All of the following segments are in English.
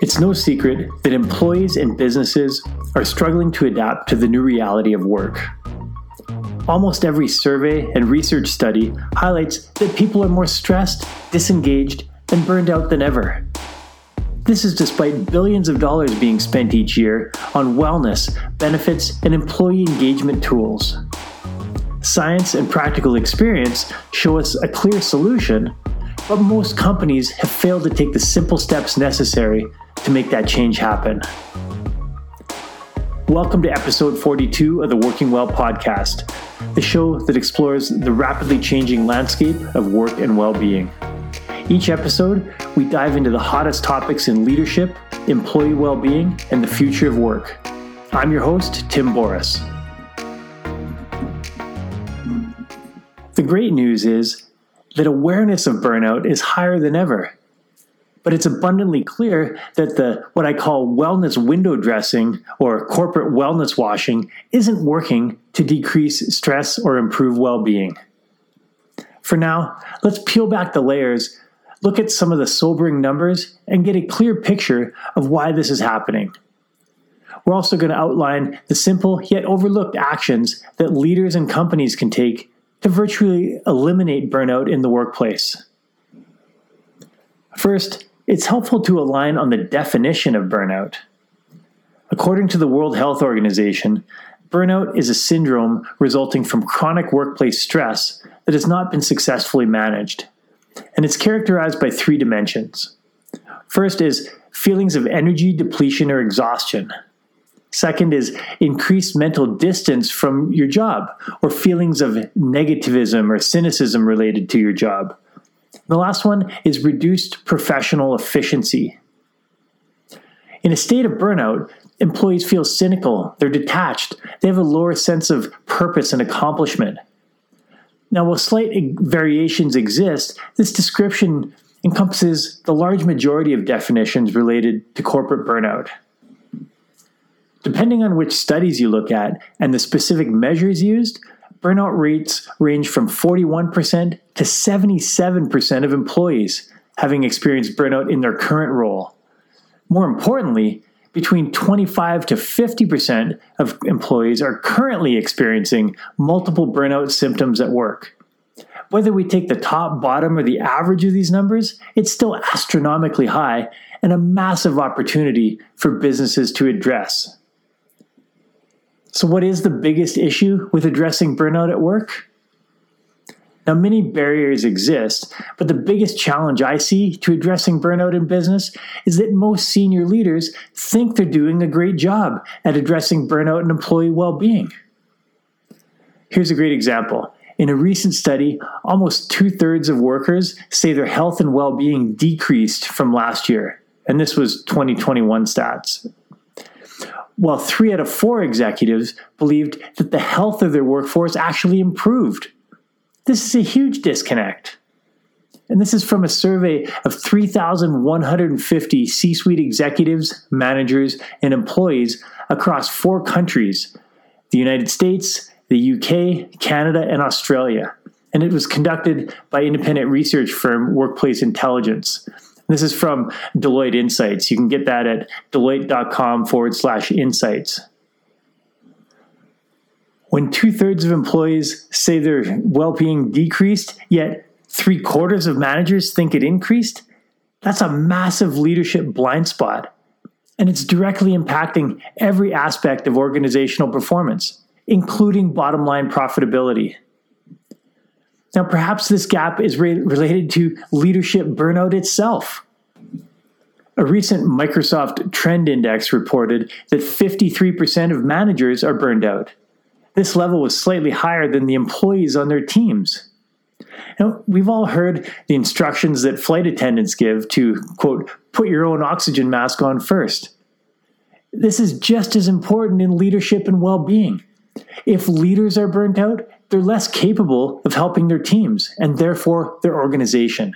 It's no secret that employees and businesses are struggling to adapt to the new reality of work. Almost every survey and research study highlights that people are more stressed, disengaged, and burned out than ever. This is despite billions of dollars being spent each year on wellness, benefits, and employee engagement tools. Science and practical experience show us a clear solution, but most companies have failed to take the simple steps necessary to make that change happen. Welcome to episode 42 of the Working Well podcast, the show that explores the rapidly changing landscape of work and well being. Each episode, we dive into the hottest topics in leadership, employee well being, and the future of work. I'm your host, Tim Boris. The great news is that awareness of burnout is higher than ever but it's abundantly clear that the what I call wellness window dressing or corporate wellness washing isn't working to decrease stress or improve well-being. For now, let's peel back the layers, look at some of the sobering numbers and get a clear picture of why this is happening. We're also going to outline the simple yet overlooked actions that leaders and companies can take to virtually eliminate burnout in the workplace. First, it's helpful to align on the definition of burnout. According to the World Health Organization, burnout is a syndrome resulting from chronic workplace stress that has not been successfully managed. And it's characterized by three dimensions. First is feelings of energy depletion or exhaustion. Second is increased mental distance from your job or feelings of negativism or cynicism related to your job. The last one is reduced professional efficiency. In a state of burnout, employees feel cynical, they're detached, they have a lower sense of purpose and accomplishment. Now, while slight variations exist, this description encompasses the large majority of definitions related to corporate burnout. Depending on which studies you look at and the specific measures used, burnout rates range from 41% to 77% of employees having experienced burnout in their current role. More importantly, between 25 to 50% of employees are currently experiencing multiple burnout symptoms at work. Whether we take the top, bottom, or the average of these numbers, it's still astronomically high and a massive opportunity for businesses to address. So, what is the biggest issue with addressing burnout at work? Now, many barriers exist, but the biggest challenge I see to addressing burnout in business is that most senior leaders think they're doing a great job at addressing burnout and employee well being. Here's a great example. In a recent study, almost two thirds of workers say their health and well being decreased from last year. And this was 2021 stats while three out of four executives believed that the health of their workforce actually improved. This is a huge disconnect. And this is from a survey of 3,150 C suite executives, managers, and employees across four countries the United States, the UK, Canada, and Australia. And it was conducted by independent research firm Workplace Intelligence. This is from Deloitte Insights. You can get that at deloitte.com forward slash insights. When two thirds of employees say their well being decreased, yet three quarters of managers think it increased, that's a massive leadership blind spot. And it's directly impacting every aspect of organizational performance, including bottom line profitability. Now, perhaps this gap is re- related to leadership burnout itself. A recent Microsoft Trend Index reported that 53% of managers are burned out. This level was slightly higher than the employees on their teams. Now, we've all heard the instructions that flight attendants give to, quote, put your own oxygen mask on first. This is just as important in leadership and well being. If leaders are burnt out, they're less capable of helping their teams and therefore their organization.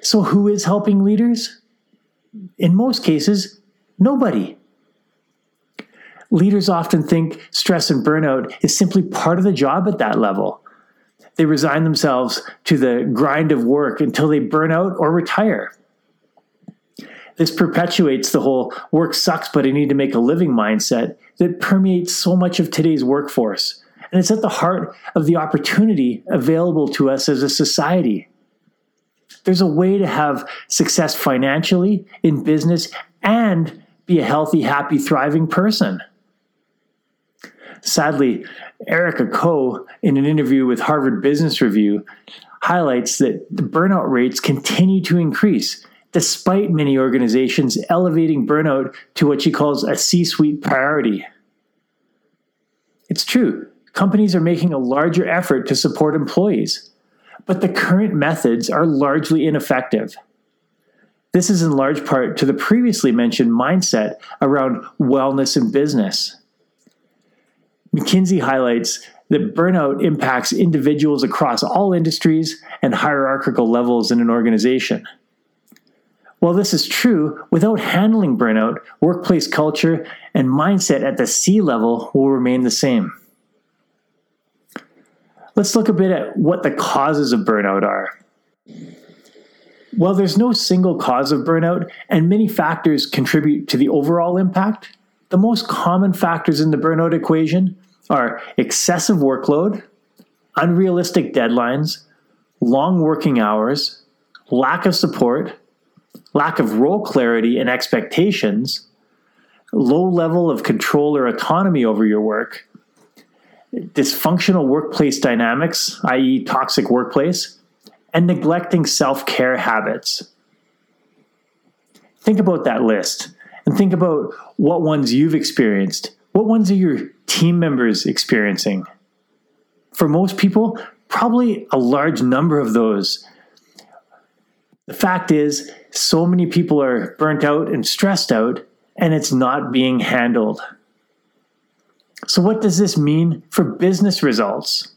So, who is helping leaders? In most cases, nobody. Leaders often think stress and burnout is simply part of the job at that level. They resign themselves to the grind of work until they burn out or retire. This perpetuates the whole work sucks, but I need to make a living mindset that permeates so much of today's workforce. And it's at the heart of the opportunity available to us as a society. There's a way to have success financially, in business, and be a healthy, happy, thriving person. Sadly, Erica Ko, in an interview with Harvard Business Review, highlights that the burnout rates continue to increase despite many organizations elevating burnout to what she calls a C suite priority. It's true, companies are making a larger effort to support employees, but the current methods are largely ineffective. This is in large part to the previously mentioned mindset around wellness in business. McKinsey highlights that burnout impacts individuals across all industries and hierarchical levels in an organization. While this is true, without handling burnout, workplace culture and mindset at the C level will remain the same. Let's look a bit at what the causes of burnout are. While there's no single cause of burnout and many factors contribute to the overall impact, the most common factors in the burnout equation are excessive workload, unrealistic deadlines, long working hours, lack of support, lack of role clarity and expectations, low level of control or autonomy over your work, dysfunctional workplace dynamics, i.e., toxic workplace, and neglecting self care habits. Think about that list and think about what ones you've experienced. What ones are your team members experiencing? For most people, probably a large number of those. The fact is, so many people are burnt out and stressed out, and it's not being handled. So, what does this mean for business results?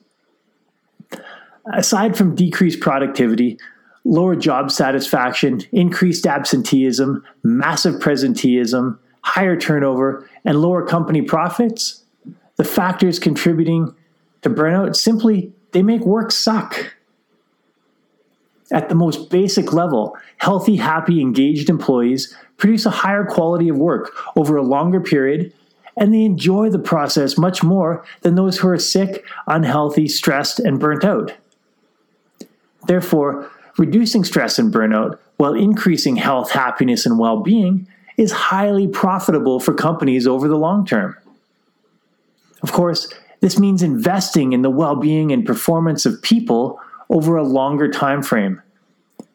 Aside from decreased productivity, lower job satisfaction, increased absenteeism, massive presenteeism, higher turnover, and lower company profits, the factors contributing to burnout simply they make work suck. At the most basic level, healthy, happy, engaged employees produce a higher quality of work over a longer period and they enjoy the process much more than those who are sick, unhealthy, stressed, and burnt out. Therefore, reducing stress and burnout while increasing health, happiness, and well being is highly profitable for companies over the long term. Of course, this means investing in the well being and performance of people over a longer time frame,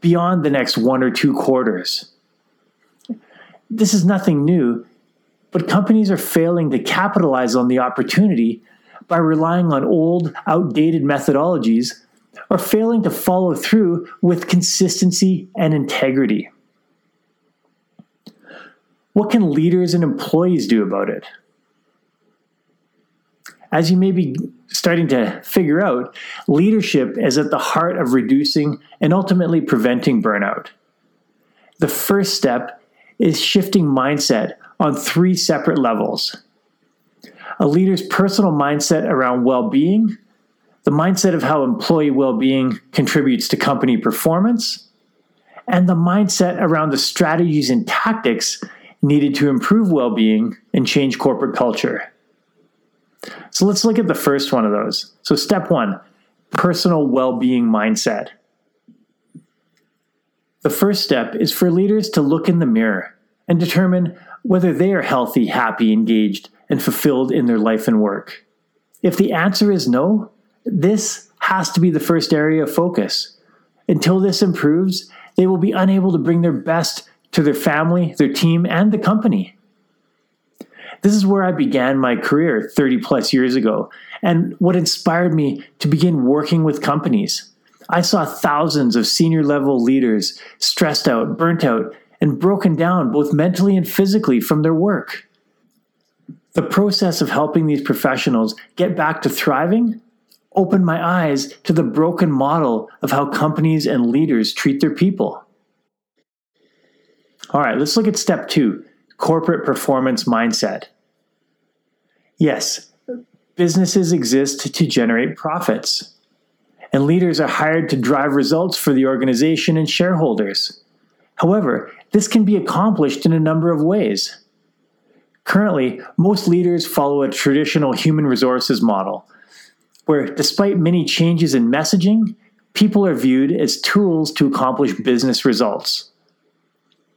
beyond the next one or two quarters. This is nothing new but companies are failing to capitalize on the opportunity by relying on old, outdated methodologies or failing to follow through with consistency and integrity. What can leaders and employees do about it? As you may be starting to figure out, leadership is at the heart of reducing and ultimately preventing burnout. The first step is shifting mindset on three separate levels a leader's personal mindset around well being, the mindset of how employee well being contributes to company performance, and the mindset around the strategies and tactics needed to improve well being and change corporate culture. So let's look at the first one of those. So, step one personal well being mindset. The first step is for leaders to look in the mirror and determine whether they are healthy, happy, engaged, and fulfilled in their life and work. If the answer is no, this has to be the first area of focus. Until this improves, they will be unable to bring their best to their family, their team, and the company. This is where I began my career 30 plus years ago, and what inspired me to begin working with companies. I saw thousands of senior level leaders stressed out, burnt out, and broken down both mentally and physically from their work. The process of helping these professionals get back to thriving opened my eyes to the broken model of how companies and leaders treat their people. All right, let's look at step two corporate performance mindset. Yes, businesses exist to generate profits, and leaders are hired to drive results for the organization and shareholders. However, this can be accomplished in a number of ways. Currently, most leaders follow a traditional human resources model, where despite many changes in messaging, people are viewed as tools to accomplish business results.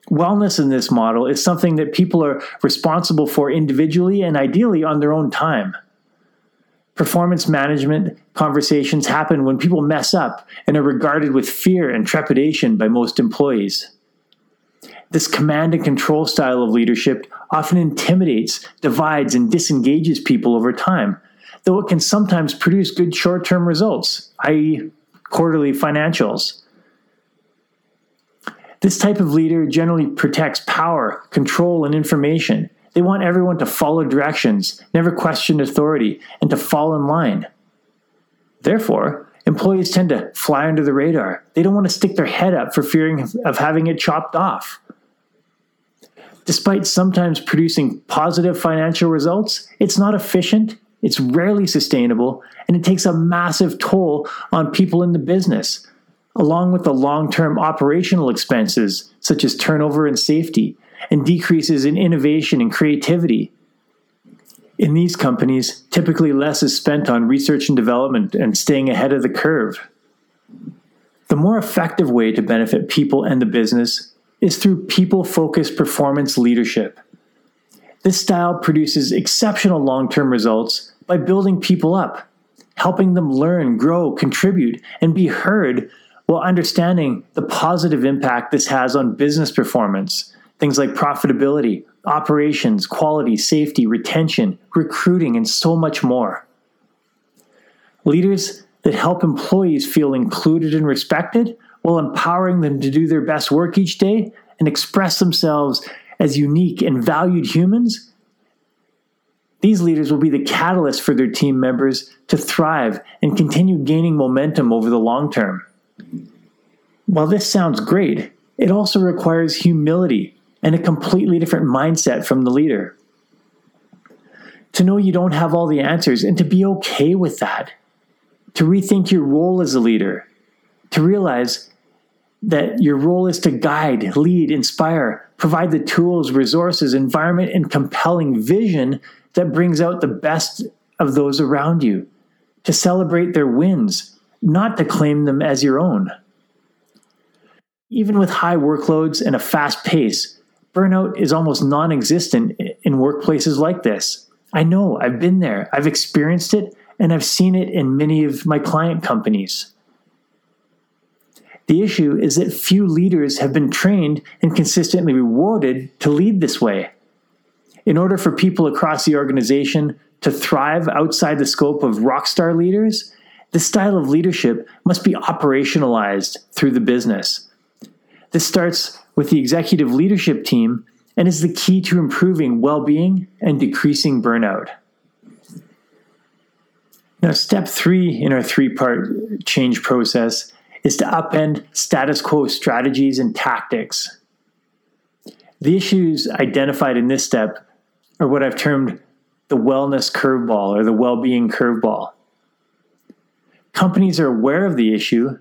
Wellness in this model is something that people are responsible for individually and ideally on their own time. Performance management conversations happen when people mess up and are regarded with fear and trepidation by most employees. This command and control style of leadership often intimidates, divides, and disengages people over time, though it can sometimes produce good short term results, i.e., quarterly financials. This type of leader generally protects power, control, and information. They want everyone to follow directions, never question authority, and to fall in line. Therefore, employees tend to fly under the radar. They don't want to stick their head up for fearing of having it chopped off. Despite sometimes producing positive financial results, it's not efficient, it's rarely sustainable, and it takes a massive toll on people in the business, along with the long term operational expenses such as turnover and safety, and decreases in innovation and creativity. In these companies, typically less is spent on research and development and staying ahead of the curve. The more effective way to benefit people and the business is through people focused performance leadership. This style produces exceptional long term results by building people up, helping them learn, grow, contribute, and be heard while understanding the positive impact this has on business performance. Things like profitability, operations, quality, safety, retention, recruiting, and so much more. Leaders that help employees feel included and respected while empowering them to do their best work each day and express themselves as unique and valued humans, these leaders will be the catalyst for their team members to thrive and continue gaining momentum over the long term. While this sounds great, it also requires humility and a completely different mindset from the leader. To know you don't have all the answers and to be okay with that. To rethink your role as a leader. To realize that your role is to guide, lead, inspire, provide the tools, resources, environment, and compelling vision that brings out the best of those around you, to celebrate their wins, not to claim them as your own. Even with high workloads and a fast pace, burnout is almost non existent in workplaces like this. I know, I've been there, I've experienced it, and I've seen it in many of my client companies. The issue is that few leaders have been trained and consistently rewarded to lead this way. In order for people across the organization to thrive outside the scope of rockstar leaders, this style of leadership must be operationalized through the business. This starts with the executive leadership team and is the key to improving well being and decreasing burnout. Now, step three in our three part change process is to upend status quo strategies and tactics. The issues identified in this step are what I've termed the wellness curveball or the well being curveball. Companies are aware of the issue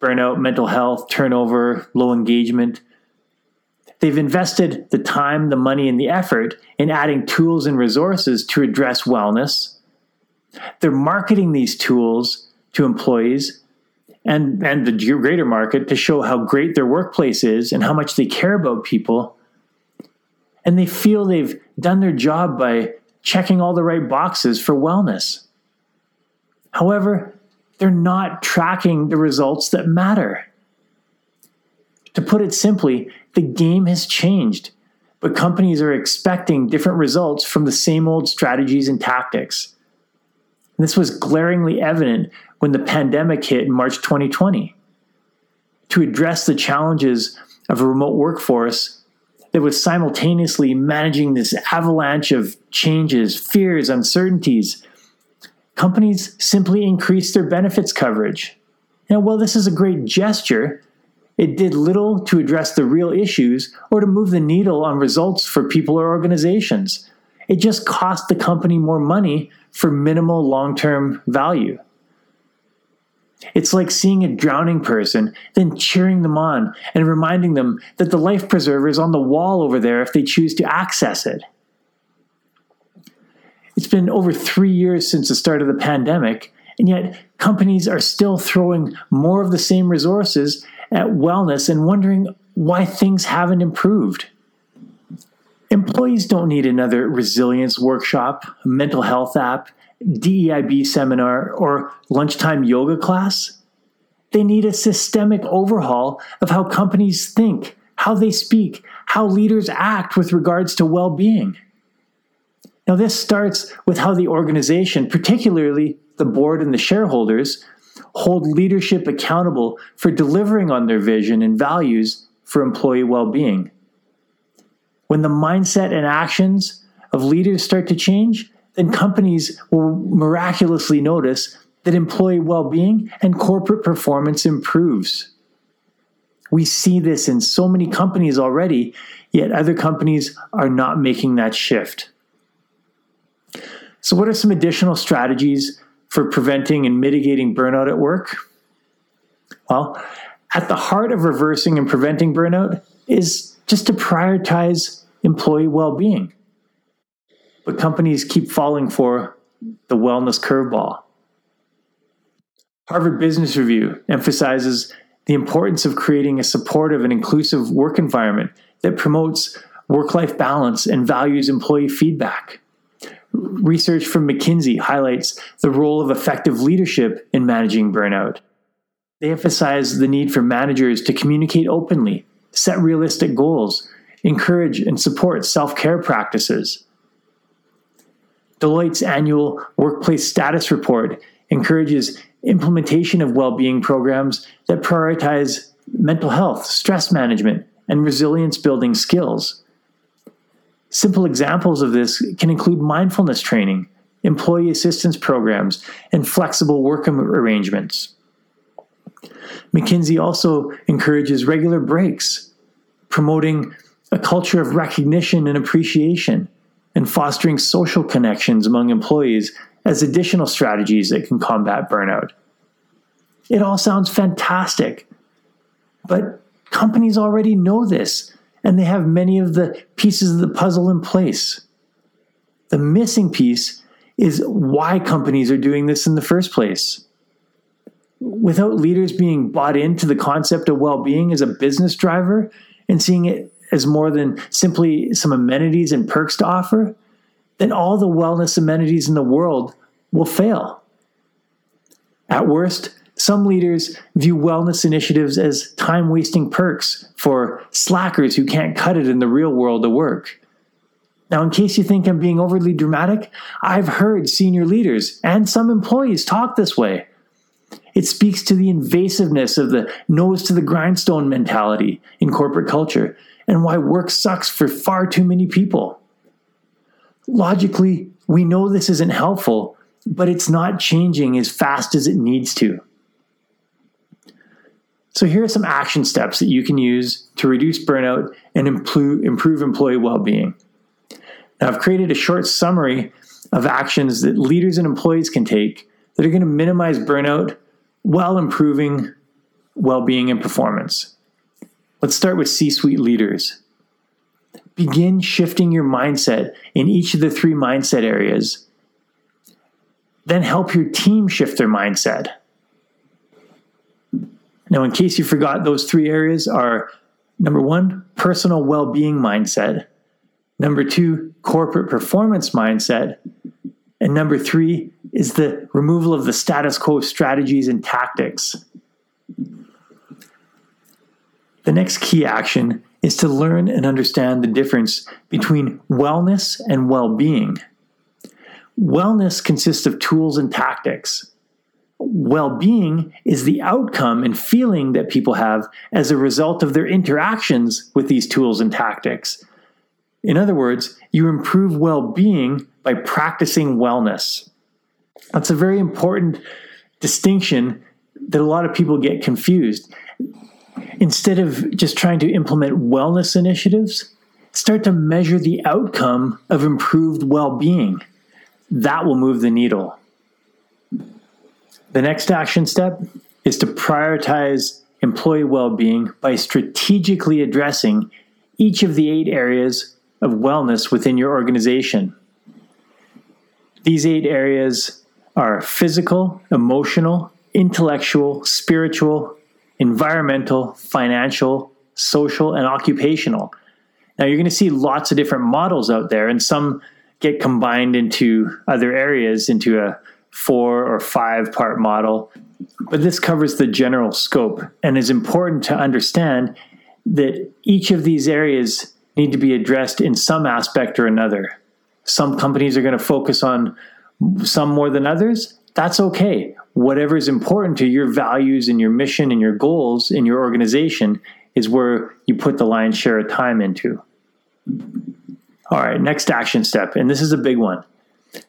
burnout, mental health, turnover, low engagement. They've invested the time, the money, and the effort in adding tools and resources to address wellness. They're marketing these tools to employees and and the greater market to show how great their workplace is and how much they care about people and they feel they've done their job by checking all the right boxes for wellness however they're not tracking the results that matter to put it simply the game has changed but companies are expecting different results from the same old strategies and tactics this was glaringly evident when the pandemic hit in March 2020. To address the challenges of a remote workforce that was simultaneously managing this avalanche of changes, fears, uncertainties, companies simply increased their benefits coverage. And while this is a great gesture, it did little to address the real issues or to move the needle on results for people or organizations. It just cost the company more money for minimal long term value. It's like seeing a drowning person, then cheering them on and reminding them that the life preserver is on the wall over there if they choose to access it. It's been over three years since the start of the pandemic, and yet companies are still throwing more of the same resources at wellness and wondering why things haven't improved. Employees don't need another resilience workshop, mental health app, DEIB seminar, or lunchtime yoga class. They need a systemic overhaul of how companies think, how they speak, how leaders act with regards to well being. Now, this starts with how the organization, particularly the board and the shareholders, hold leadership accountable for delivering on their vision and values for employee well being. When the mindset and actions of leaders start to change, then companies will miraculously notice that employee well being and corporate performance improves. We see this in so many companies already, yet other companies are not making that shift. So, what are some additional strategies for preventing and mitigating burnout at work? Well, at the heart of reversing and preventing burnout is just to prioritize employee well being. But companies keep falling for the wellness curveball. Harvard Business Review emphasizes the importance of creating a supportive and inclusive work environment that promotes work life balance and values employee feedback. Research from McKinsey highlights the role of effective leadership in managing burnout. They emphasize the need for managers to communicate openly, set realistic goals, encourage and support self care practices. Deloitte's annual Workplace Status Report encourages implementation of well being programs that prioritize mental health, stress management, and resilience building skills. Simple examples of this can include mindfulness training, employee assistance programs, and flexible work arrangements. McKinsey also encourages regular breaks, promoting a culture of recognition and appreciation, and fostering social connections among employees as additional strategies that can combat burnout. It all sounds fantastic, but companies already know this and they have many of the pieces of the puzzle in place. The missing piece is why companies are doing this in the first place. Without leaders being bought into the concept of well being as a business driver and seeing it as more than simply some amenities and perks to offer, then all the wellness amenities in the world will fail. At worst, some leaders view wellness initiatives as time wasting perks for slackers who can't cut it in the real world of work. Now, in case you think I'm being overly dramatic, I've heard senior leaders and some employees talk this way. It speaks to the invasiveness of the nose to the grindstone mentality in corporate culture and why work sucks for far too many people. Logically, we know this isn't helpful, but it's not changing as fast as it needs to. So, here are some action steps that you can use to reduce burnout and improve, employee well being. Now, I've created a short summary of actions that leaders and employees can take that are going to minimize burnout while improving well being and performance. Let's start with C suite leaders. Begin shifting your mindset in each of the three mindset areas. Then help your team shift their mindset. Now, in case you forgot, those three areas are number one, personal well being mindset, number two, corporate performance mindset, and number three is the removal of the status quo strategies and tactics. The next key action is to learn and understand the difference between wellness and well being. Wellness consists of tools and tactics well being is the outcome and feeling that people have as a result of their interactions with these tools and tactics. In other words, you improve well being by practicing wellness. That's a very important distinction that a lot of people get confused. Instead of just trying to implement wellness initiatives, start to measure the outcome of improved well being. That will move the needle. The next action step is to prioritize employee well being by strategically addressing each of the eight areas of wellness within your organization. These eight areas are physical, emotional, intellectual, spiritual, environmental, financial, social, and occupational. Now, you're going to see lots of different models out there, and some get combined into other areas into a four or five part model. But this covers the general scope and is important to understand that each of these areas need to be addressed in some aspect or another. Some companies are going to focus on some more than others. That's okay. Whatever is important to your values and your mission and your goals in your organization is where you put the lion's share of time into. All right, next action step, and this is a big one.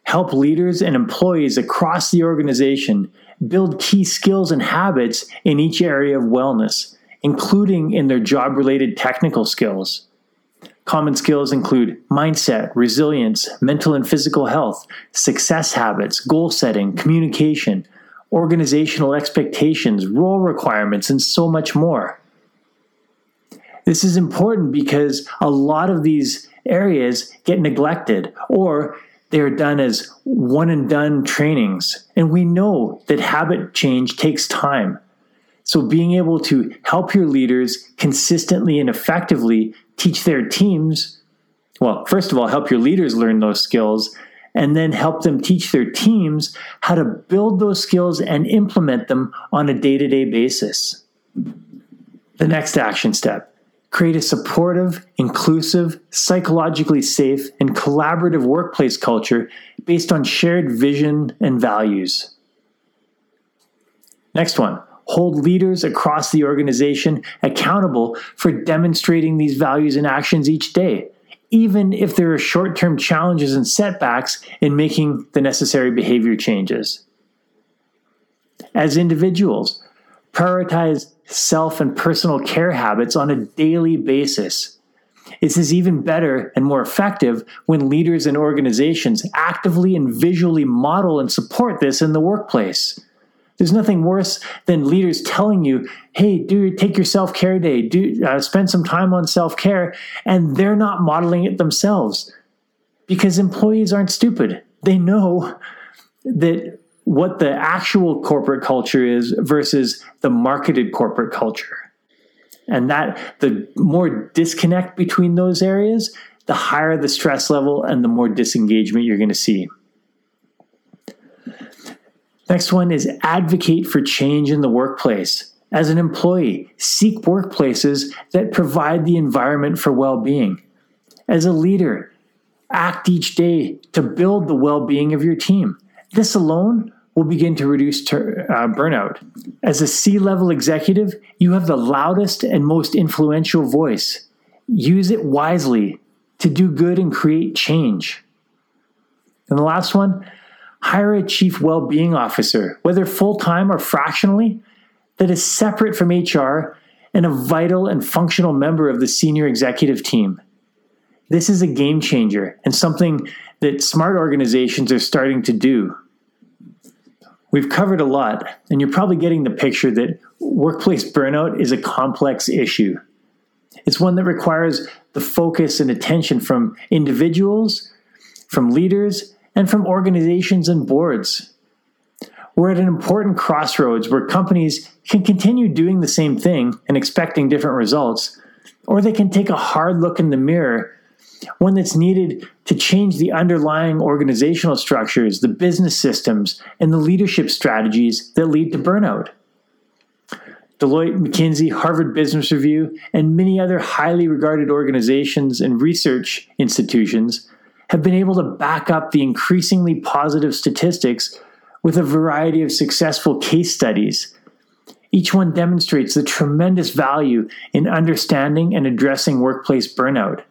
Help leaders and employees across the organization build key skills and habits in each area of wellness, including in their job related technical skills. Common skills include mindset, resilience, mental and physical health, success habits, goal setting, communication, organizational expectations, role requirements, and so much more. This is important because a lot of these areas get neglected or they are done as one and done trainings. And we know that habit change takes time. So, being able to help your leaders consistently and effectively teach their teams, well, first of all, help your leaders learn those skills, and then help them teach their teams how to build those skills and implement them on a day to day basis. The next action step create a supportive, inclusive, psychologically safe, and collaborative workplace culture based on shared vision and values. Next one hold leaders across the organization accountable for demonstrating these values and actions each day, even if there are short term challenges and setbacks in making the necessary behavior changes. As individuals, prioritize self and personal care habits on a daily basis. This is even better and more effective when leaders and organizations actively and visually model and support this in the workplace. There's nothing worse than leaders telling you, "Hey, do take your self care day. Do uh, spend some time on self care," and they're not modeling it themselves because employees aren't stupid. They know that what the actual corporate culture is versus the marketed corporate culture. And that the more disconnect between those areas, the higher the stress level and the more disengagement you're going to see. Next one is advocate for change in the workplace. As an employee, seek workplaces that provide the environment for well being. As a leader, act each day to build the well being of your team. This alone will begin to reduce ter- uh, burnout. As a C level executive, you have the loudest and most influential voice. Use it wisely to do good and create change. And the last one hire a chief well being officer, whether full time or fractionally, that is separate from HR and a vital and functional member of the senior executive team. This is a game changer and something that smart organizations are starting to do. We've covered a lot, and you're probably getting the picture that workplace burnout is a complex issue. It's one that requires the focus and attention from individuals, from leaders, and from organizations and boards. We're at an important crossroads where companies can continue doing the same thing and expecting different results, or they can take a hard look in the mirror one that's needed to change the underlying organizational structures, the business systems, and the leadership strategies that lead to burnout. Deloitte, McKinsey, Harvard Business Review, and many other highly regarded organizations and research institutions have been able to back up the increasingly positive statistics with a variety of successful case studies. Each one demonstrates the tremendous value in understanding and addressing workplace burnout.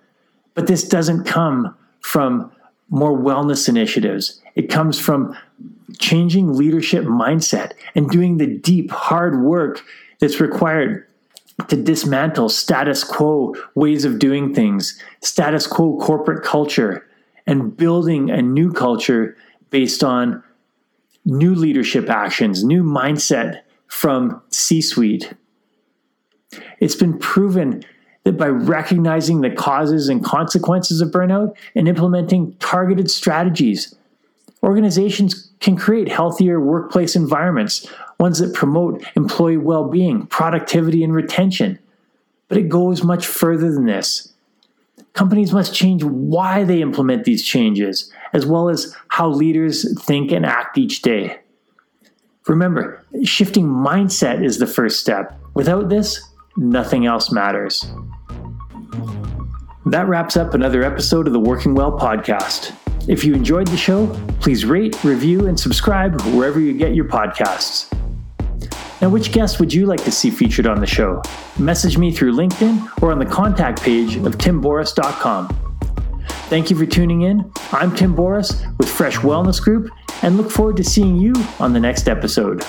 But this doesn't come from more wellness initiatives. It comes from changing leadership mindset and doing the deep, hard work that's required to dismantle status quo ways of doing things, status quo corporate culture, and building a new culture based on new leadership actions, new mindset from C suite. It's been proven that by recognizing the causes and consequences of burnout and implementing targeted strategies, organizations can create healthier workplace environments, ones that promote employee well being, productivity, and retention. But it goes much further than this. Companies must change why they implement these changes, as well as how leaders think and act each day. Remember, shifting mindset is the first step. Without this, nothing else matters. That wraps up another episode of the Working Well podcast. If you enjoyed the show, please rate, review, and subscribe wherever you get your podcasts. Now, which guest would you like to see featured on the show? Message me through LinkedIn or on the contact page of timboris.com. Thank you for tuning in. I'm Tim Boris with Fresh Wellness Group and look forward to seeing you on the next episode.